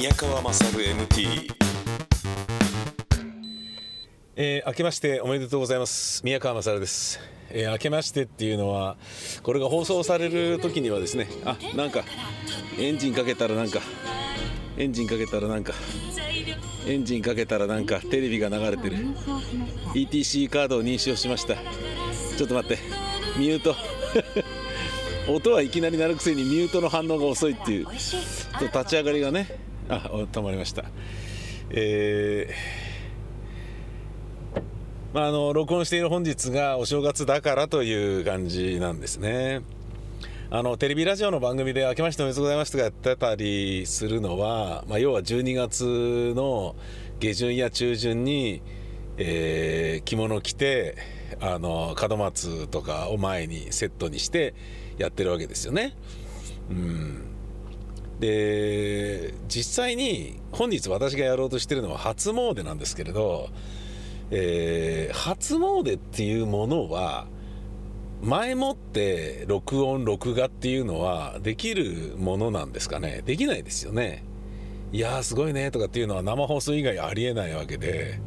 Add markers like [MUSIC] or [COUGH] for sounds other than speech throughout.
宮川勝 MT えー、明けましておめでとうございます。宮川勝です、えー、明けましてっていうのはこれが放送される時にはですねあなんかエンジンかけたらなんかエンジンかけたらなんかエンジンかけたらなんかテレビが流れてる。ETC カードを認証しました。ちょっと待って。ミュート。[LAUGHS] 音はいきなり鳴るくせにミュートの反応が遅いっていう。立ち上がりがねあ止まりました。えー、まあ、あの録音している本日がお正月だからという感じなんですね。あのテレビラジオの番組で「明けましておめでとうございます」とかやってたりするのは、まあ、要は12月の下旬や中旬に、えー、着物着てあの門松とかを前にセットにしてやってるわけですよね。うん。で実際に本日私がやろうとしてるのは初詣なんですけれど、えー、初詣っていうものは前もって録音録画っていうのはできるものなんですかね？できないですよね。いやーすごいねとかっていうのは生放送以外ありえないわけで。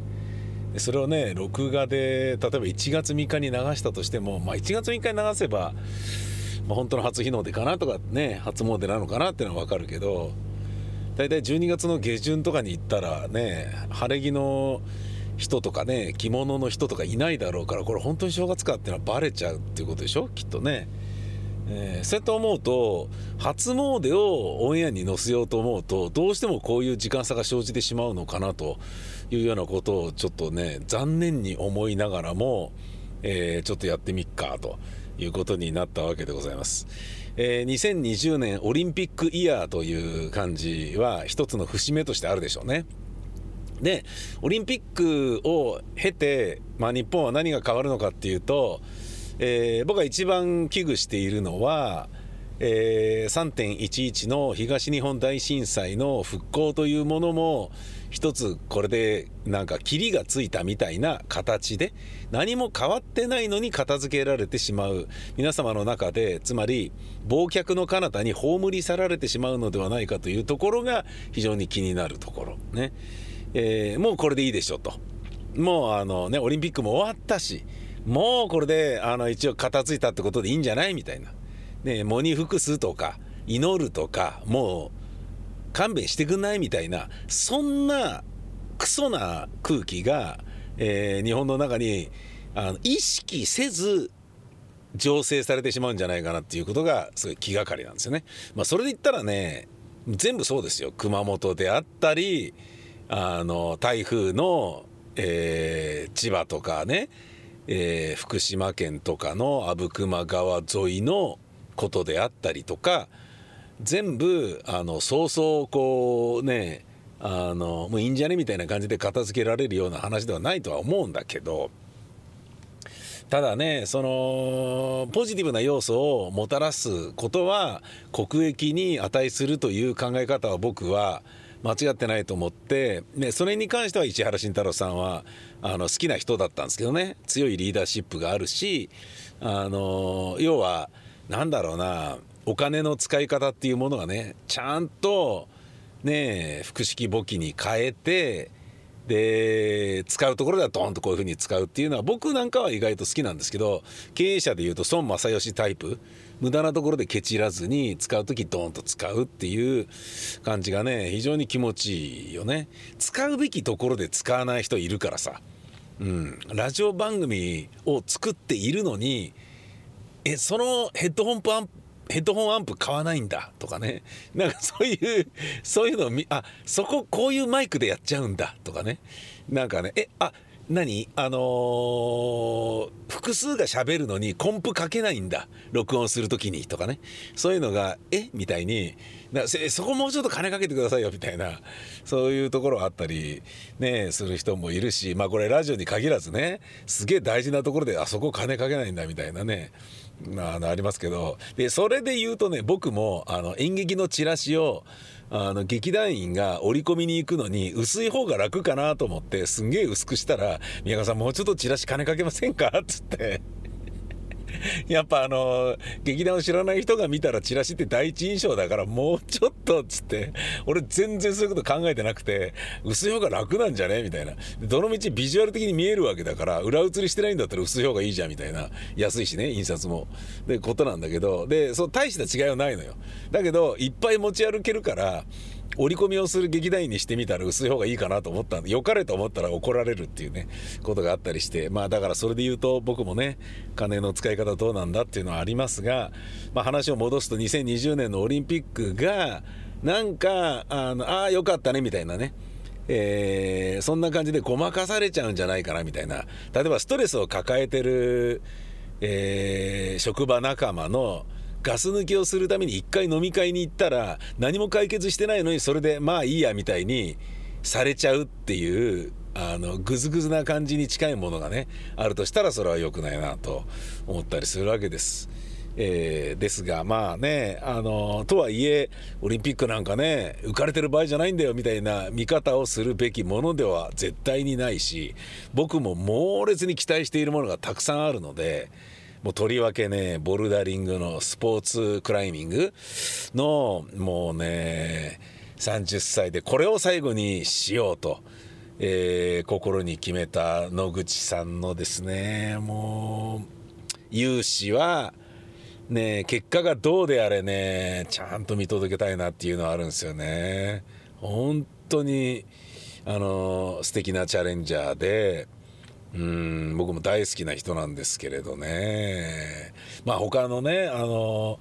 それをね録画で例えば1月3日に流したとしても、まあ、1月3日に流せばまあ、本当の初日の出かなとかね初詣なのかなっていうのは分かるけど大体12月の下旬とかに行ったらね晴れ着の人とかね着物の人とかいないだろうからこれ本当に正月かっていうのはバレちゃうっていうことでしょ？きっとね。えー、そうやって思うと初詣をオンエアに載せようと思うとどうしてもこういう時間差が生じてしまうのかなというようなことをちょっとね残念に思いながらも、えー、ちょっとやってみっかということになったわけでございます。えー、2020年オリンピックイヤーという感じは一つの節目としてあるでしょうね。でオリンピックを経て、まあ、日本は何が変わるのかっていうと、えー、僕が一番危惧しているのは、えー、3.11の東日本大震災の復興というものも一つこれでなんかキリがついたみたいな形で何も変わってないのに片付けられてしまう。皆様の中でつまり忘却の彼方に葬り去られてしまうのではないかというところが非常に気になるところ。ね、えー、もうこれでいいでしょと。もうあのねオリンピックも終わったしもうこれであの一応片付いたってことでいいんじゃないみたいな。ね喪に服すとか祈るとかもう勘弁してくんないみたいなそんなクソな空気が、えー、日本の中にあの意識せず醸成されてしまうんじゃないかなっていうことがすごい気がかりなんですよね。まあ、それで言ったらね全部そうですよ熊本であったりあの台風の、えー、千葉とかね、えー、福島県とかの阿武隈川沿いのことであったりとか全部あのそうそうこうねあのもういいんじゃねみたいな感じで片付けられるような話ではないとは思うんだけどただねそのポジティブな要素をもたらすことは国益に値するという考え方は僕は間違ってないと思って、ね、それに関しては石原慎太郎さんはあの好きな人だったんですけどね。強いリーダーシップがあるしあの要は何だろうなお金の使い方っていうものがねちゃんとね複式簿記に変えてで使うところではドンとこういうふうに使うっていうのは僕なんかは意外と好きなんですけど経営者でいうと孫正義タイプ無駄なところでケチらずに使う時ドンと使うっていう感じがね非常に気持ちいいよね。使うべきところで使わない人いるからさ、うん、ラジオ番組を作っているのにえそのヘッドホンアンプヘッドホンアンプ買わないんだとかね。なんかそういうそういうのをみあそここういうマイクでやっちゃうんだとかね。なんかねえあ何？あのー、複数がしゃべるのにコンプかけないんだ。録音する時にとかね。そういうのがえ？みたいにそこもうちょっと金かけてくださいよみたいなそういうところあったりねする人もいるしまあこれラジオに限らずねすげえ大事なところであそこ金かけないんだみたいなねあのありますけどでそれで言うとね僕もあの演劇のチラシをあの劇団員が折り込みに行くのに薄い方が楽かなと思ってすんげえ薄くしたら「宮川さんもうちょっとチラシ金かけませんか?」っつって [LAUGHS] やっぱあの劇団を知らない人が見たらチラシって第一印象だからもうちょっとっつって俺全然そういうこと考えてなくて薄い方が楽なんじゃねみたいな。どのみちビジュアル的に見えるわけだから裏写りしてないんだったら薄い方がいいじゃんみたいな。安いしね印刷も。でことなんだけど。でそう大した違いはないのよ。だけどいっぱい持ち歩けるから折り込みをする劇団員にしてみたら薄い方がいいかなと思ったんで良かれと思ったら怒られるっていうねことがあったりしてまあだからそれで言うと僕もね金の使い方どうなんだっていうのはありますが、まあ、話を戻すと2020年のオリンピックがなんかあのあ良かったねみたいなね。えー、そんな感じでごまかされちゃうんじゃないかなみたいな。例えばストレスを抱えてる、えー、職場仲間のガス抜きをするために一回飲み会に行ったら何も解決してないのにそれでまあいいやみたいにされちゃうっていうあのグズグズな感じに近いものがねあるとしたらそれは良くないなと思ったりするわけです。えー、ですがまあねあのとはいえオリンピックなんかね浮かれてる場合じゃないんだよみたいな見方をするべきものでは絶対にないし僕も猛烈に期待しているものがたくさんあるので。もうとりわけねボルダリングのスポーツクライミングのもうね30歳でこれを最後にしようと、えー、心に決めた野口さんのですねもう勇姿はね結果がどうであれねちゃんと見届けたいなっていうのはあるんですよね。本当にあの素敵なチャレンジャーでうん僕も大好きな人なんですけれどねまあ他のねあの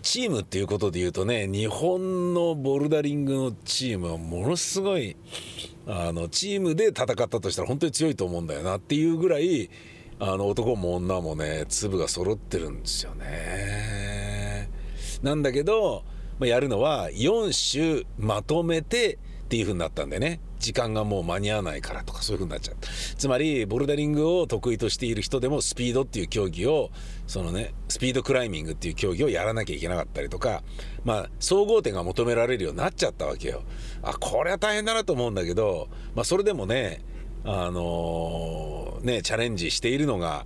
チームっていうことで言うとね日本のボルダリングのチームはものすごいあのチームで戦ったとしたら本当に強いと思うんだよなっていうぐらいあの男も女もね粒が揃ってるんですよね。なんだけど、まあ、やるのは4種まとめてっていう風になったんでね。時間がもう間に合わないからとかそういう風になっちゃうつまりボルダリングを得意としている人でもスピードっていう競技をそのねスピードクライミングっていう競技をやらなきゃいけなかったりとかまあ総合点が求められるようになっちゃったわけよ。あこれは大変だなと思うんだけどまあそれでもねあのー、ねチャレンジしているのが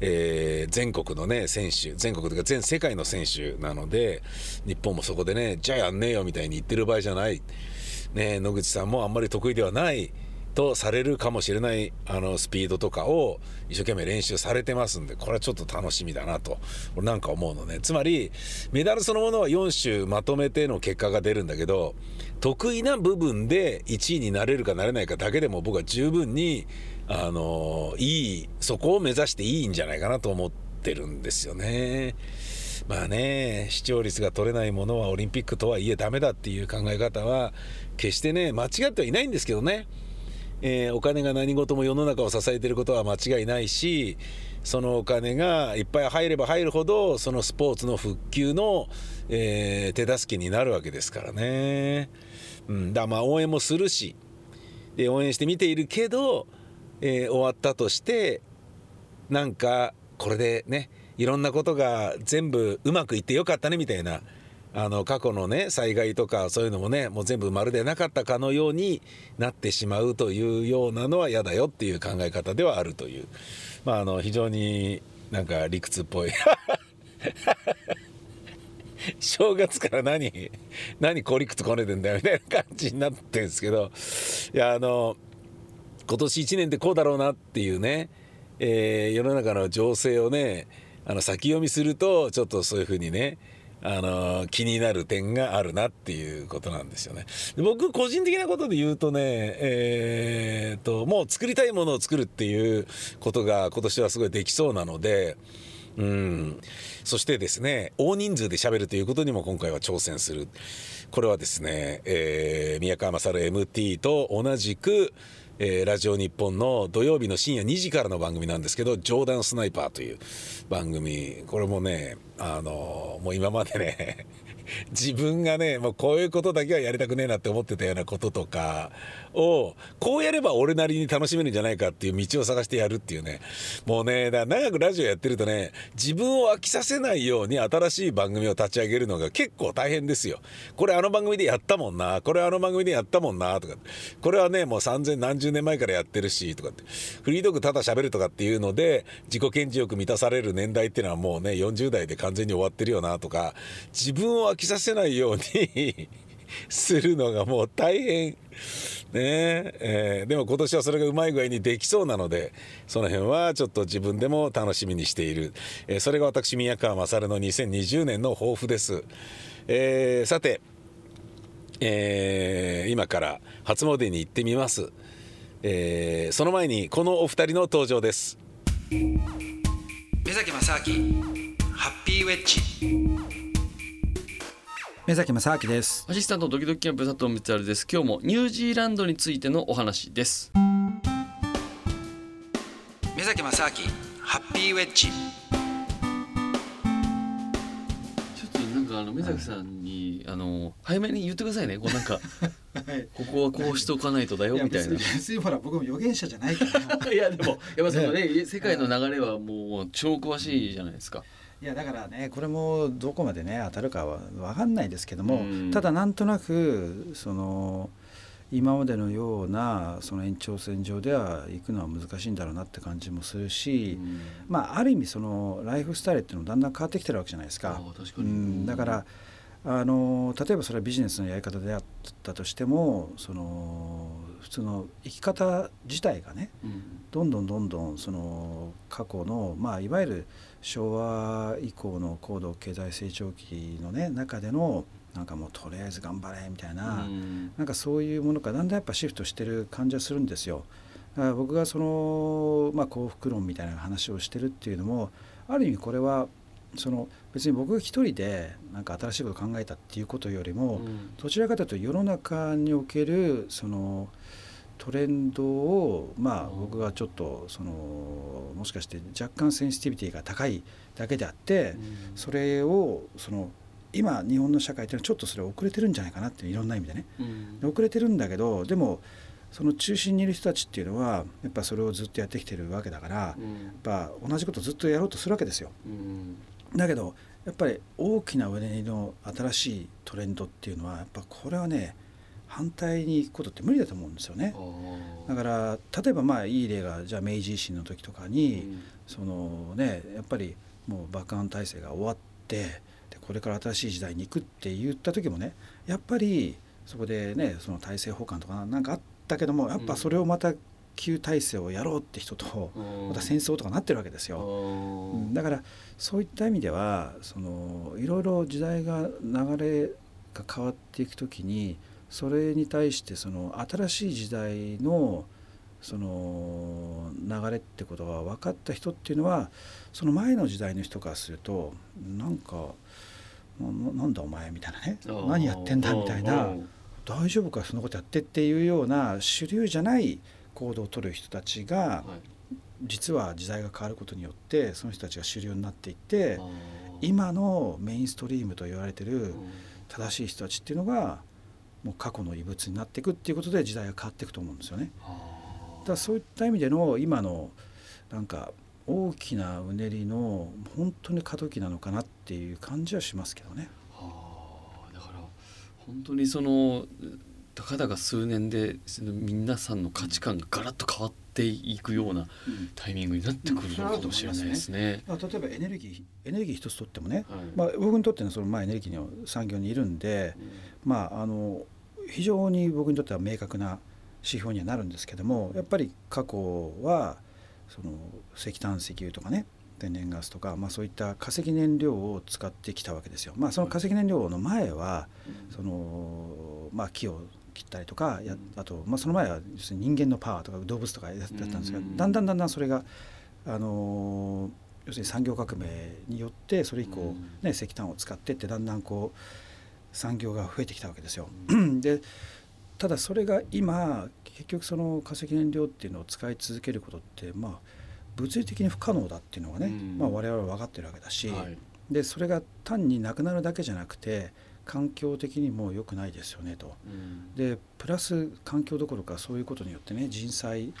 えー、全国のね選手全国というか全世界の選手なので日本もそこでねじゃあやんねえよみたいに言ってる場合じゃない。ね、野口さんもあんまり得意ではないとされるかもしれないあのスピードとかを一生懸命練習されてますんでこれはちょっと楽しみだなと俺なんか思うのねつまりメダルそのものは4種まとめての結果が出るんだけど得意な部分で1位になれるかなれないかだけでも僕は十分にあのいいそこを目指していいんじゃないかなと思ってるんですよね。まあね視聴率が取れないものはオリンピックとはいえダメだっていう考え方は決してね間違ってはいないんですけどね、えー、お金が何事も世の中を支えていることは間違いないしそのお金がいっぱい入れば入るほどそのスポーツの復旧の、えー、手助けになるわけですからね。うん、だまあ応援もするしで応援して見ているけど、えー、終わったとしてなんかこれでねいろんなことが全部うまくいってよかったねみたいな。あの過去のね災害とかそういうのもねもう全部まるでなかったかのようになってしまうというようなのは嫌だよっていう考え方ではあるという、まあ、あの非常になんか理屈っぽい。[LAUGHS] 正月から何何こりくつこねてんだよみたいな感じになってるんですけど。いやあの今年1年ってこうだろうなっていうね、えー、世の中の情勢をねあの先読みするとちょっとそういうふうにねあの気になる点があるなっていうことなんですよね。僕個人的なことで言うとね、えー、ともう作りたいものを作るっていうことが今年はすごいできそうなので。うん、そしてですね大人数で喋るということにも今回は挑戦するこれはですね、えー、宮川勝 MT と同じくえー、ラジオ日本の土曜日の深夜2時からの番組なんですけど「ジョーダンスナイパー」という番組。これもねあの、もう今までね [LAUGHS] 自分がねもうこういうことだけはやりたくねえなって思ってたようなこととかをこうやれば俺なりに楽しめるんじゃないかっていう道を探してやるっていうね。もうねだから長くラジオやってるとね自分を飽きさせないように新しい番組を立ち上げるのが結構大変ですよ。これあの番組でやったもんなこれあの番組でやったもんなとかこれはねもう3000何十年前からやってるしとかって。フリードッグただ喋るとかっていうので自己顕示欲満たされる年代っていうのはもうね40代で完全に終わってるよなとか。自分を飽きさせないようにするのがもう大変。ね。えーでも今年はそれがうまい具合にできそうなのでその辺はちょっと自分でも楽しみにしている、えーそれが私宮川勝の2020年の抱負です、えーさて、えー今から初詣に行ってみます、えーその前にこのお二人の登場です。目崎正明ハッピーウェッジ。目崎正明です。アシスタントドキドキキャンプ佐藤光晴です。今日もニュージーランドについてのお話です。目崎正明ハッピーウェッジ。ちょっとなんかあの目崎さんに、あの早めに言ってくださいね。こうなんか [LAUGHS] ここはこうしておかないとだよみたいな。別にほら僕も預言者じゃないから。[LAUGHS] いやでもやっぱそのね [LAUGHS] 世界の流れはもう超詳しいじゃないですかいやだからねこれもどこまでね当たるかは分かんないですけども、うん。ただなんとなくその今までのようなその延長線上では行くのは難しいんだろうなって感じもするし、まあある意味そのライフスタイルっていうのもだんだん変わってきてるわけじゃないですか。かに。うん、だからあの例えばそれはビジネスのやり方であったとしてもその普通の生き方自体がねうんどんどんどんどんその過去の、まあ、いわゆる昭和以降の高度経済成長期の、ね、中でのなんかもうとりあえず頑張れみたいな、うんなんかそういうものからだんだんやっぱシフトしてる感じはするんですよ。だから僕がその、まあ、幸福論みたいな話をしてるっていうのもある意味これはその別に僕が一人でなんか新しいことを考えたっていうことよりも、うん。どちらかというと世の中におけるそのトレンドをまあうん。僕がちょっとそのもしかして若干センシティビティが高いだけであってそれをその今日本の社会っていうのはちょっとそれ遅れてるんじゃないかなっていういろんな意味でね。遅れてるんだけどでもその中心にいる人たちっていうのはやっぱそれをずっとやってきてるわけだからやっうんぱ同じことずっとやろうとするわけですよ。うんだけどやっぱり大きなうねりの新しいトレンドっていうのはやっぱこれはね反対に行くことって無理だと思うんですよねあ。だから例えばまあいい例がじゃあ明治維新の時とかーに、そのねやっぱりもう幕藩体制が終わってでこれから新しい時代に行くって言った時もねやっぱりそこでねその体制補完とかなんかあったけどもやっぱそれをまた旧体制をやろうって人とうん。また戦争とかなってるわけですよ。うん。だからそういった意味ではそのいろいろ時代が流れが変わっていくときにそれに対してその新しい時代のその流れってことが分かった人っていうのはその前の時代の人からするとなんかななんだお前みたいなね何やってんだみたいな大丈夫かそんなことやってっていうような主流じゃない行動を取る人たちがはい。実は時代が変わることによってその人たちが主流になっていって今のメインストリームと言われてるうん。正しい人たちっていうのがもう過去の遺物になっていくっていうことで時代が変わっていくと思うんですよね。あだからそういった意味での今のなんか大きなうねりの本当に過渡期なのかなっていう感じはしますけどね。はあだから本当にそのたかだか数年でその皆さんの価値観がガラッと変わっていくようなタイミングになってくるのかもしれないですね。だから例えばエネルギーエネルギー一つとってもね、はい。まあ、僕にとってのそのまあエネルギーの産業にいるんで、まあ、あの非常に僕にとっては明確な指標にはなるんですけどもやっぱり過去はその石炭石油とかね天然ガスとか、まあ、そういった化石燃料を使ってきたわけですよ。まあ、その化石燃料の前はその、まあ、木を切ったりとかやあと、まあ、その前は人間のパワーとか動物とかやってたんですがうんだんだんだんだんそれがあの要するに産業革命によってそれ以降、うんね、石炭を使ってってだんだんこう産業が増えてきたわけですよ。[CLEARS THROAT] でただそれが今結局その化石燃料っていうのを使い続けることってまあ物理的に不可能だっていうのがね、うん。まあ、我々は分かってるわけだし、はい。でそれが単になくなるだけじゃなくて環境的にも良くないですよねと。うんでプラス環境どころかそういうことによってね人災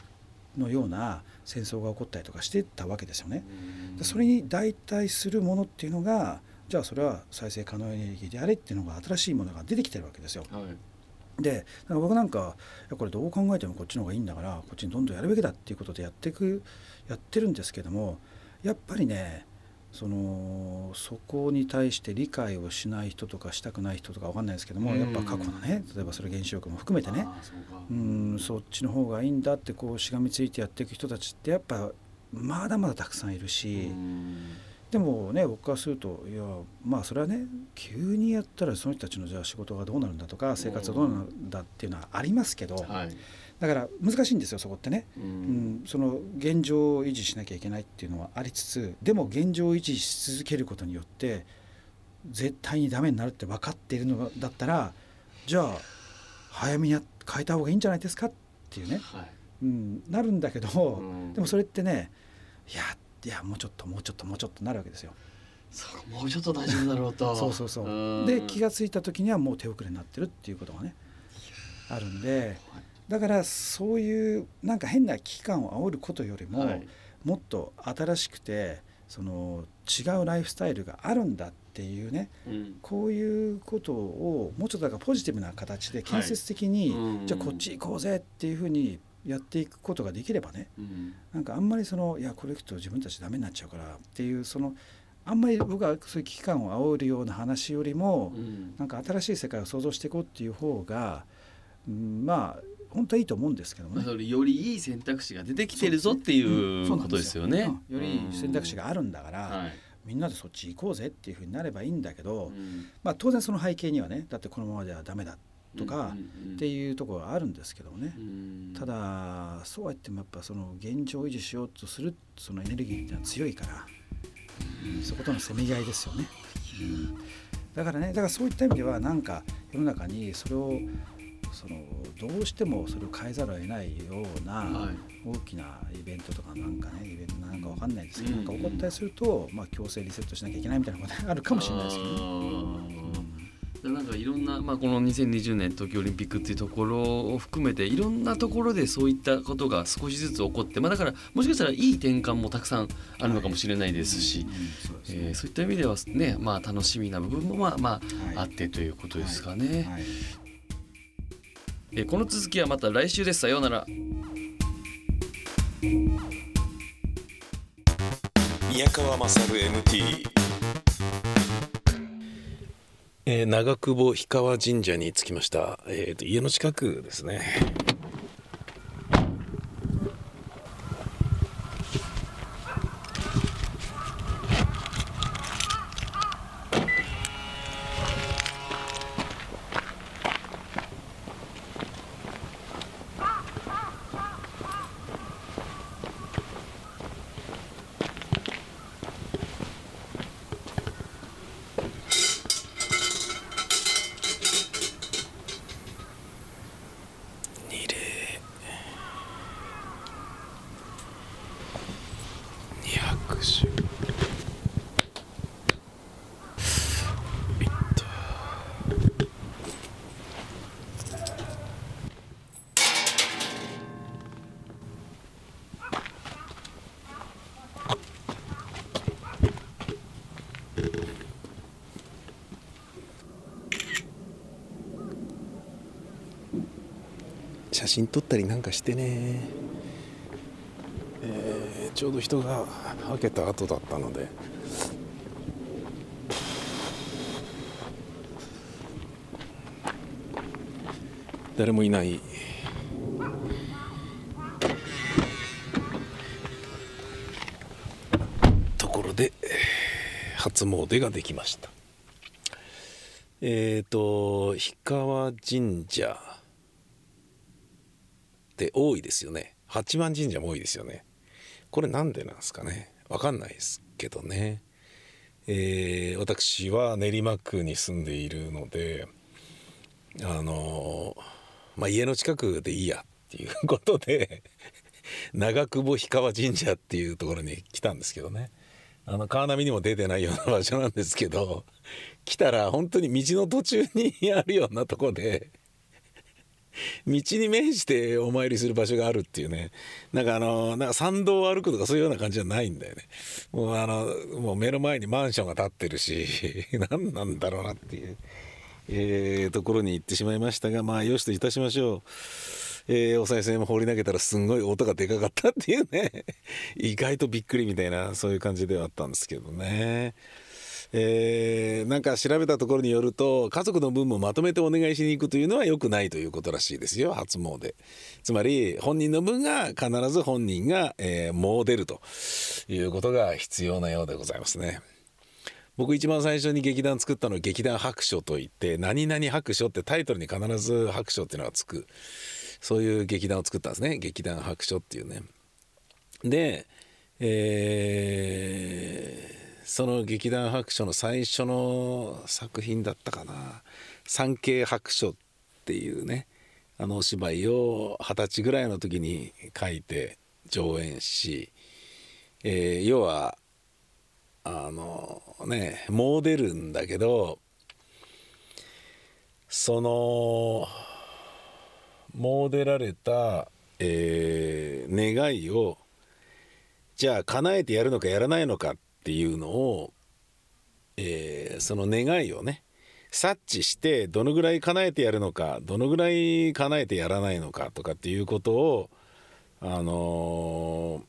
のような戦争が起こったりとかしてたわけですよね。でそれに代替するものっていうのがじゃあそれは再生可能エネルギーであれっていうのが新しいものが出てきてるわけですよ。はいで僕なんかこれどう考えてもこっちの方がいいんだからこっちにどんどんやるべきだっていうことでやっていくやってるんですけどもやっぱりねそのそこに対して理解をしない人とかしたくない人とかわかんないですけどもうん。やっぱ過去のね例えばそれ原子力も含めてね。うんそっちの方がいいんだってこうしがみついてやっていく人たちってやっぱまだまだたくさんいるし。うん。でもね僕からするといやまあそれはね急にやったらその人たちのじゃあ仕事がどうなるんだとか生活はどうなるんだっていうのはありますけどはいだから難しいんですよそこってね、ううんん、その現状を維持しなきゃいけないっていうのはありつつでも現状を維持し続けることによって絶対にダメになるって分かっているのだったらじゃあ早めにや変えた方がいいんじゃないですかっていうね、はい。うん、なるんだけど、うん。でもそれってねいやいやもうちょっともうちょっともうちょっとなるわけですよ。そうかもうちょっと大丈夫だろうと。[LAUGHS] そうそうそう。ん。で気が付いた時にはもう手遅れになってるっていうことがねあるんでだからそういうなんか変な危機感を煽ることよりも、はい。もっと新しくてその違うライフスタイルがあるんだっていうねうん。こういうことをもうちょっとだからポジティブな形で建設的に、うん。じゃあこっち行こうぜっていうふうにやっていくことができればねうん。なんかあんまりそのいやこれ行くと自分たちダメになっちゃうからっていうそのあんまり僕はそういう危機感を煽るような話よりも、うん。なんか新しい世界を想像していこうっていう方が、うんまあ本当はいいと思うんですけどもね。よりいい選択肢が出てきてるぞっていうことですよね。うん。より選択肢があるんだから、はい。みんなでそっち行こうぜっていうふうになればいいんだけど、うん。まあ、当然その背景にはねだってこのままではダメだとかっていうところがあるんですけどもね、うん。ただそうは言ってもやっぱその現状を維持しようとするそのエネルギーっていうのは強いから、そことのせめぎ合いですよね。だからねだからそういった意味ではなんか世の中にそれをそのどうしてもそれを変えざるを得ないようなはい。大きなイベントとかなんかねイベントなんかわかんないですけど、うん。なんか起こったりすると、まあ、強制リセットしなきゃいけないみたいなことがあるかもしれないですけど。ね。なんかいろんな、まあ、この2020年東京オリンピックっていうところを含めていろんなところでそういったことが少しずつ起こって、まあ、だからもしかしたらいい転換もたくさんあるのかもしれないですし、そうですね。えーそういった意味ではね、まあ、楽しみな部分もまあ、まあ、はい。あってということですかね。はいえーこの続きはまた来週です。さようなら。宮川勝 MT えー長久保氷川神社に着きました、えーと家の近くですね写真撮ったりなんかしてね、えーちょうど人がはけた後だったので。誰もいない。ところで初詣ができました。えっ、と氷川神社。って多いですよね。八幡神社も多いですよね。これなんでなんですかね。わかんないですけどね。えー私は練馬区に住んでいるのであのまあ家の近くでいいやっていうことで [LAUGHS] 長久保氷川神社っていうところに来たんですけどね。あの川波にも出てないような場所なんですけど来たら本当に道の途中にあるようなとこで道に面してお参りする場所があるっていうねなんかあのなんか参道を歩くとかそういうような感じじゃないんだよねもうあのもう目の前にマンションが建ってるし [LAUGHS] 何なんだろうなっていう、えー、ところに行ってしまいましたがまあよしといたしましょう。えー、お賽銭も放り投げたらすんごい音がでかかったっていうね意外とびっくりみたいなそういう感じではあったんですけどね。えー、なんか調べたところによると家族の分もまとめてお願いしに行くというのは良くないということらしいですよ。初詣。つまり本人の分が必ず本人が、えー、詣出るということが必要なようでございますね。僕一番最初に劇団作ったの劇団白書といって「何々白書」ってタイトルに必ず白書っていうのがつく。そういう劇団を作ったんですね。劇団白書っていうね。でえーその劇団白書の最初の作品だったかな「三景白書」っていうねあのお芝居を二十歳ぐらいの時に書いて上演し、えー、要はあのねもう出るんだけどそのもう出られた、えー、願いをじゃあ叶えてやるのかやらないのかっていうのを、えー、その願いをね察知してどのぐらい叶えてやるのかどのぐらい叶えてやらないのかとかっていうことを、あの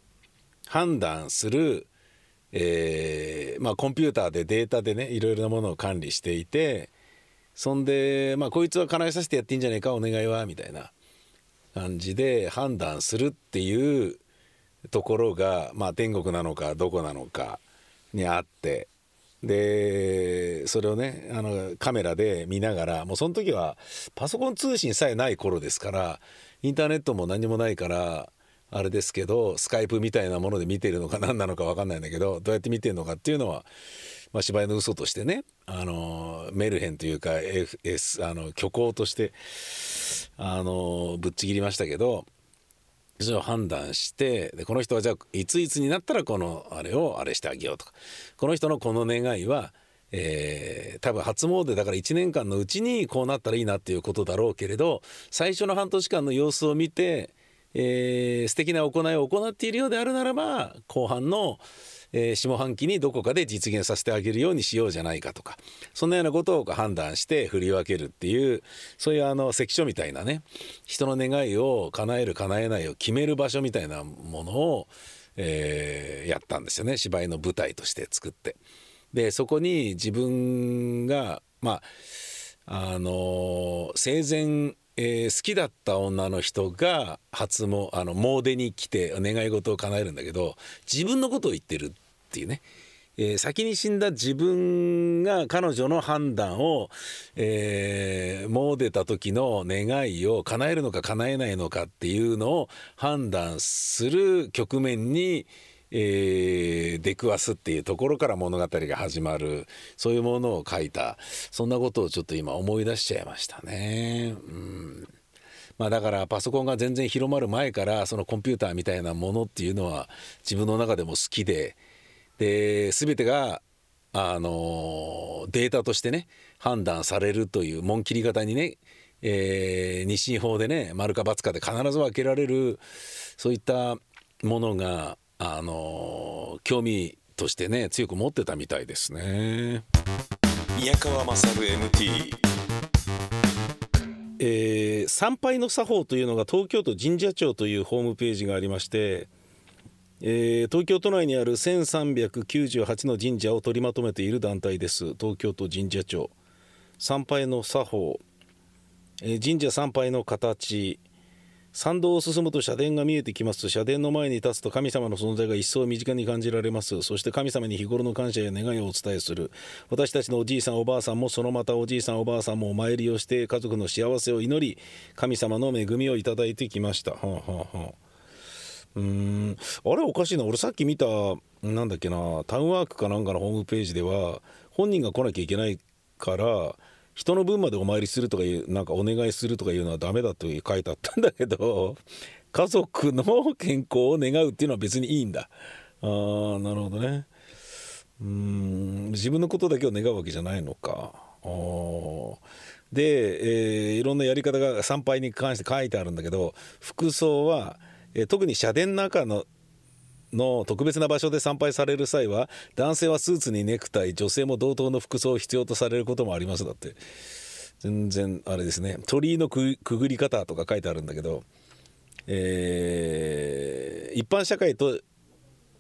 ー、判断する、えー、まあ、コンピューターでデータでねいろいろなものを管理していてそんで、まあ、こいつは叶えさせてやっていいんじゃないかお願いはみたいな感じで判断するっていうところが、まあ、天国なのかどこなのかにあってでそれをねあのカメラで見ながらもうその時はパソコン通信さえない頃ですからインターネットも何もないからあれですけどスカイプみたいなもので見てるのか何なのか分かんないんだけどどうやって見てるのかっていうのは、まあ、芝居の嘘としてねあのメルヘンというか、FS、あの虚構としてあのぶっちぎりましたけどそれを判断してでこの人はじゃあいついつになったらこのあれをあれしてあげようとか。この人のこの願いは、えー、多分初詣だから1年間のうちにこうなったらいいなっていうことだろうけれど最初の半年間の様子を見て、えー、素敵な行いを行っているようであるならば後半の、えー、下半期にどこかで実現させてあげるようにしようじゃないかとかそんなようなことを判断して振り分けるっていうそういうあの関所みたいなね人の願いを叶える叶えないを決める場所みたいなものを、えー、やったんですよね芝居の舞台として作って。でそこに自分がまああの生前えー、好きだった女の人が初もあの詣に来て願い事を叶えるんだけど自分のことを言ってるっていうね、えー、先に死んだ自分が彼女の判断を、えー、もう出た時の願いを叶えるのか叶えないのかっていうのを判断する局面に、えー、出くわすっていうところから物語が始まる。そういうものを書いた。そんなことをちょっと今思い出しちゃいましたね。うん。まあ、だからパソコンが全然広まる前からそのコンピューターみたいなものっていうのは自分の中でも好きでで全てがあのデータとしてね判断されるという紋切り型にね、えー、日進法でね丸か×かで必ず分けられるそういったものがあの興味としてね強く持ってたみたいですね。宮川勝 MT えー、参拝の作法というのが東京都神社庁というホームページがありましてえー、東京都内にある1398の神社を取りまとめている団体です。東京都神社庁。参拝の作法、えー、神社参拝の形。参道を進むと社殿が見えてきます。社殿の前に立つと神様の存在が一層身近に感じられます。そして神様に日頃の感謝や願いをお伝えする。私たちのおじいさんおばあさんもそのまたおじいさんおばあさんもお参りをして家族の幸せを祈り神様の恵みをいただいてきました、はあはあはあ。うん。あれおかしいな。俺さっき見たなんだっけなタウンワークかなんかのホームページでは本人が来なきゃいけないから人の分までお参りするとかいうなんかお願いするとかいうのはダメだと書いてあったんだけど [LAUGHS] 家族の健康を願うっていうのは別にいいんだ。あーなるほどね。うん。自分のことだけを願うわけじゃないのか。あで、えー、いろんなやり方が参拝に関して書いてあるんだけど服装は、え、特に社殿の中のの特別な場所で参拝される際は男性はスーツにネクタイ女性も同等の服装を必要とされることもあります。だって全然あれですね。鳥居のくぐり方とか書いてあるんだけど、えー、一般社会と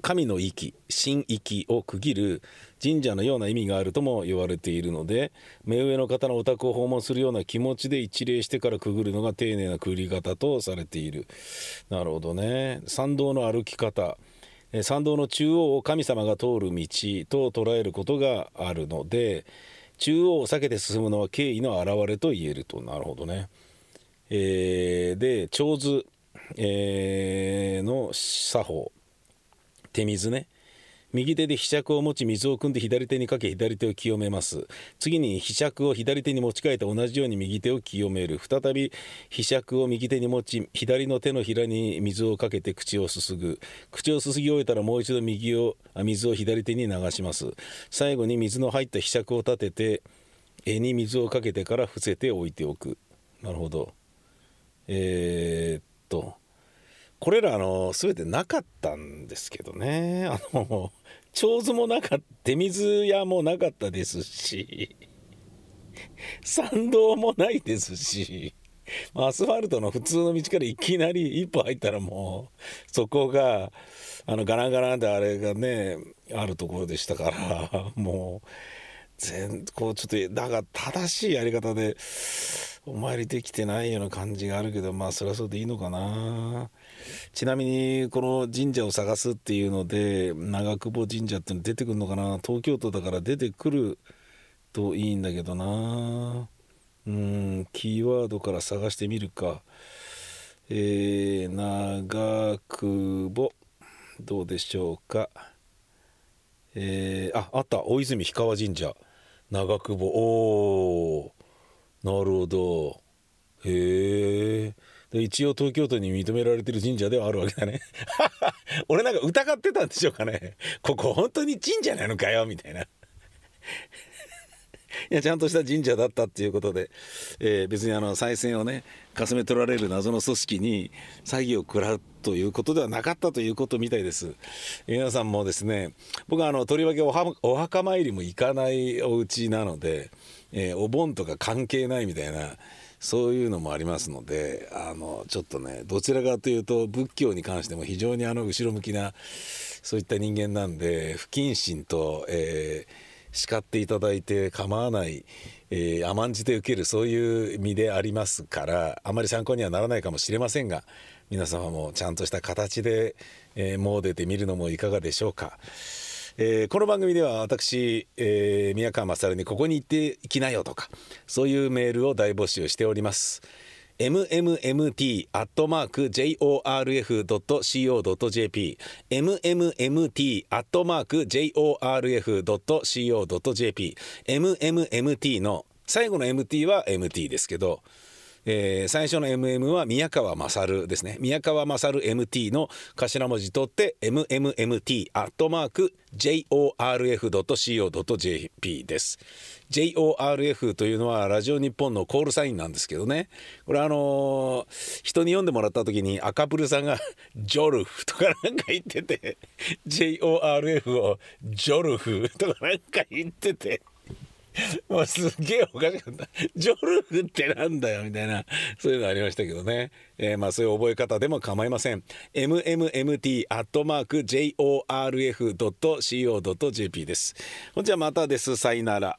神の域神域を区切る神社のような意味があるとも言われているので目上の方のお宅を訪問するような気持ちで一礼してからくぐるのが丁寧なくぐり方とされている。なるほどね。参道の歩き方。参道の中央を神様が通る道と捉えることがあるので中央を避けて進むのは敬意の表れと言えると。なるほどね。えー、で長図、えー、の作法。手水ね。右手で柄杓を持ち水を汲んで左手にかけ左手を清めます。次に柄杓を左手に持ち替えて同じように右手を清める。再び柄杓を右手に持ち左の手のひらに水をかけて口をすすぐ。口をすすぎ終えたらもう一度右を水を左手に流します。最後に水の入った柄杓を立てて柄に水をかけてから伏せて置いておく。なるほど。えー、っと。これらあの全てなかったんですけどね。[LAUGHS] あの長図もなかった手水屋もなかったですし参道もないですしアスファルトの普通の道からいきなり一歩入ったらもうそこがあのガランガランってあれがねあるところでしたからもう全こうちょっとだから正しいやり方でお参りできてないような感じがあるけどまあそれはそうでいいのかな。ちなみにこの神社を探すっていうので長久保神社っての出てくるのかな？東京都だから出てくるといいんだけどな。うんキーワードから探してみるか。えー、長久保。どうでしょうか？えー、ああった。大泉氷川神社。長久保。おなるほど。へえ一応東京都に認められてる神社ではあるわけだね。[LAUGHS] 俺なんか疑ってたんでしょうかね。ここ本当に神社なのかよみたいな。いやちゃんとした神社だったっていうことで、えー、別にあの再選をねかすめ取られる謎の組織に詐欺を食らうということではなかったということみたいです。皆さんもですね僕はあのとりわけお墓参りも行かないお家なので、えー、お盆とか関係ないみたいなそういうのもありますのであのちょっとねどちらかというと仏教に関しても非常にあの後ろ向きなそういった人間なんで不謹慎と、えー、叱っていただいて構わない、えー、甘んじて受けるそういう身でありますからあまり参考にはならないかもしれませんが皆様もちゃんとした形で、えー、詣でみるのもいかがでしょうか。えー、この番組では私、えー、宮川勝にここに行って行きなよとかそういうメールを大募集しております。mmmt.jorf.co.jp mmmt.jorf.co.jp mmmt の最後の MT は MT ですけどえー、最初の MM は宮川勝ですね。宮川勝 MT の頭文字取って MMMT アットマーク JORF.CO.JP です。JORF というのはラジオ日本のコールサインなんですけどね。これあのー、人に読んでもらった時に赤プルさんがジョルフとかなんか言ってて JORF をジョルフとかなんか言ってて。もうすげえおかしかった。ジョルフってなんだよみたいな、そういうのありましたけどね。えー、まあそういう覚え方でも構いません。mmmt.jorf.co.jp です。ほんじゃまたです。さいなら。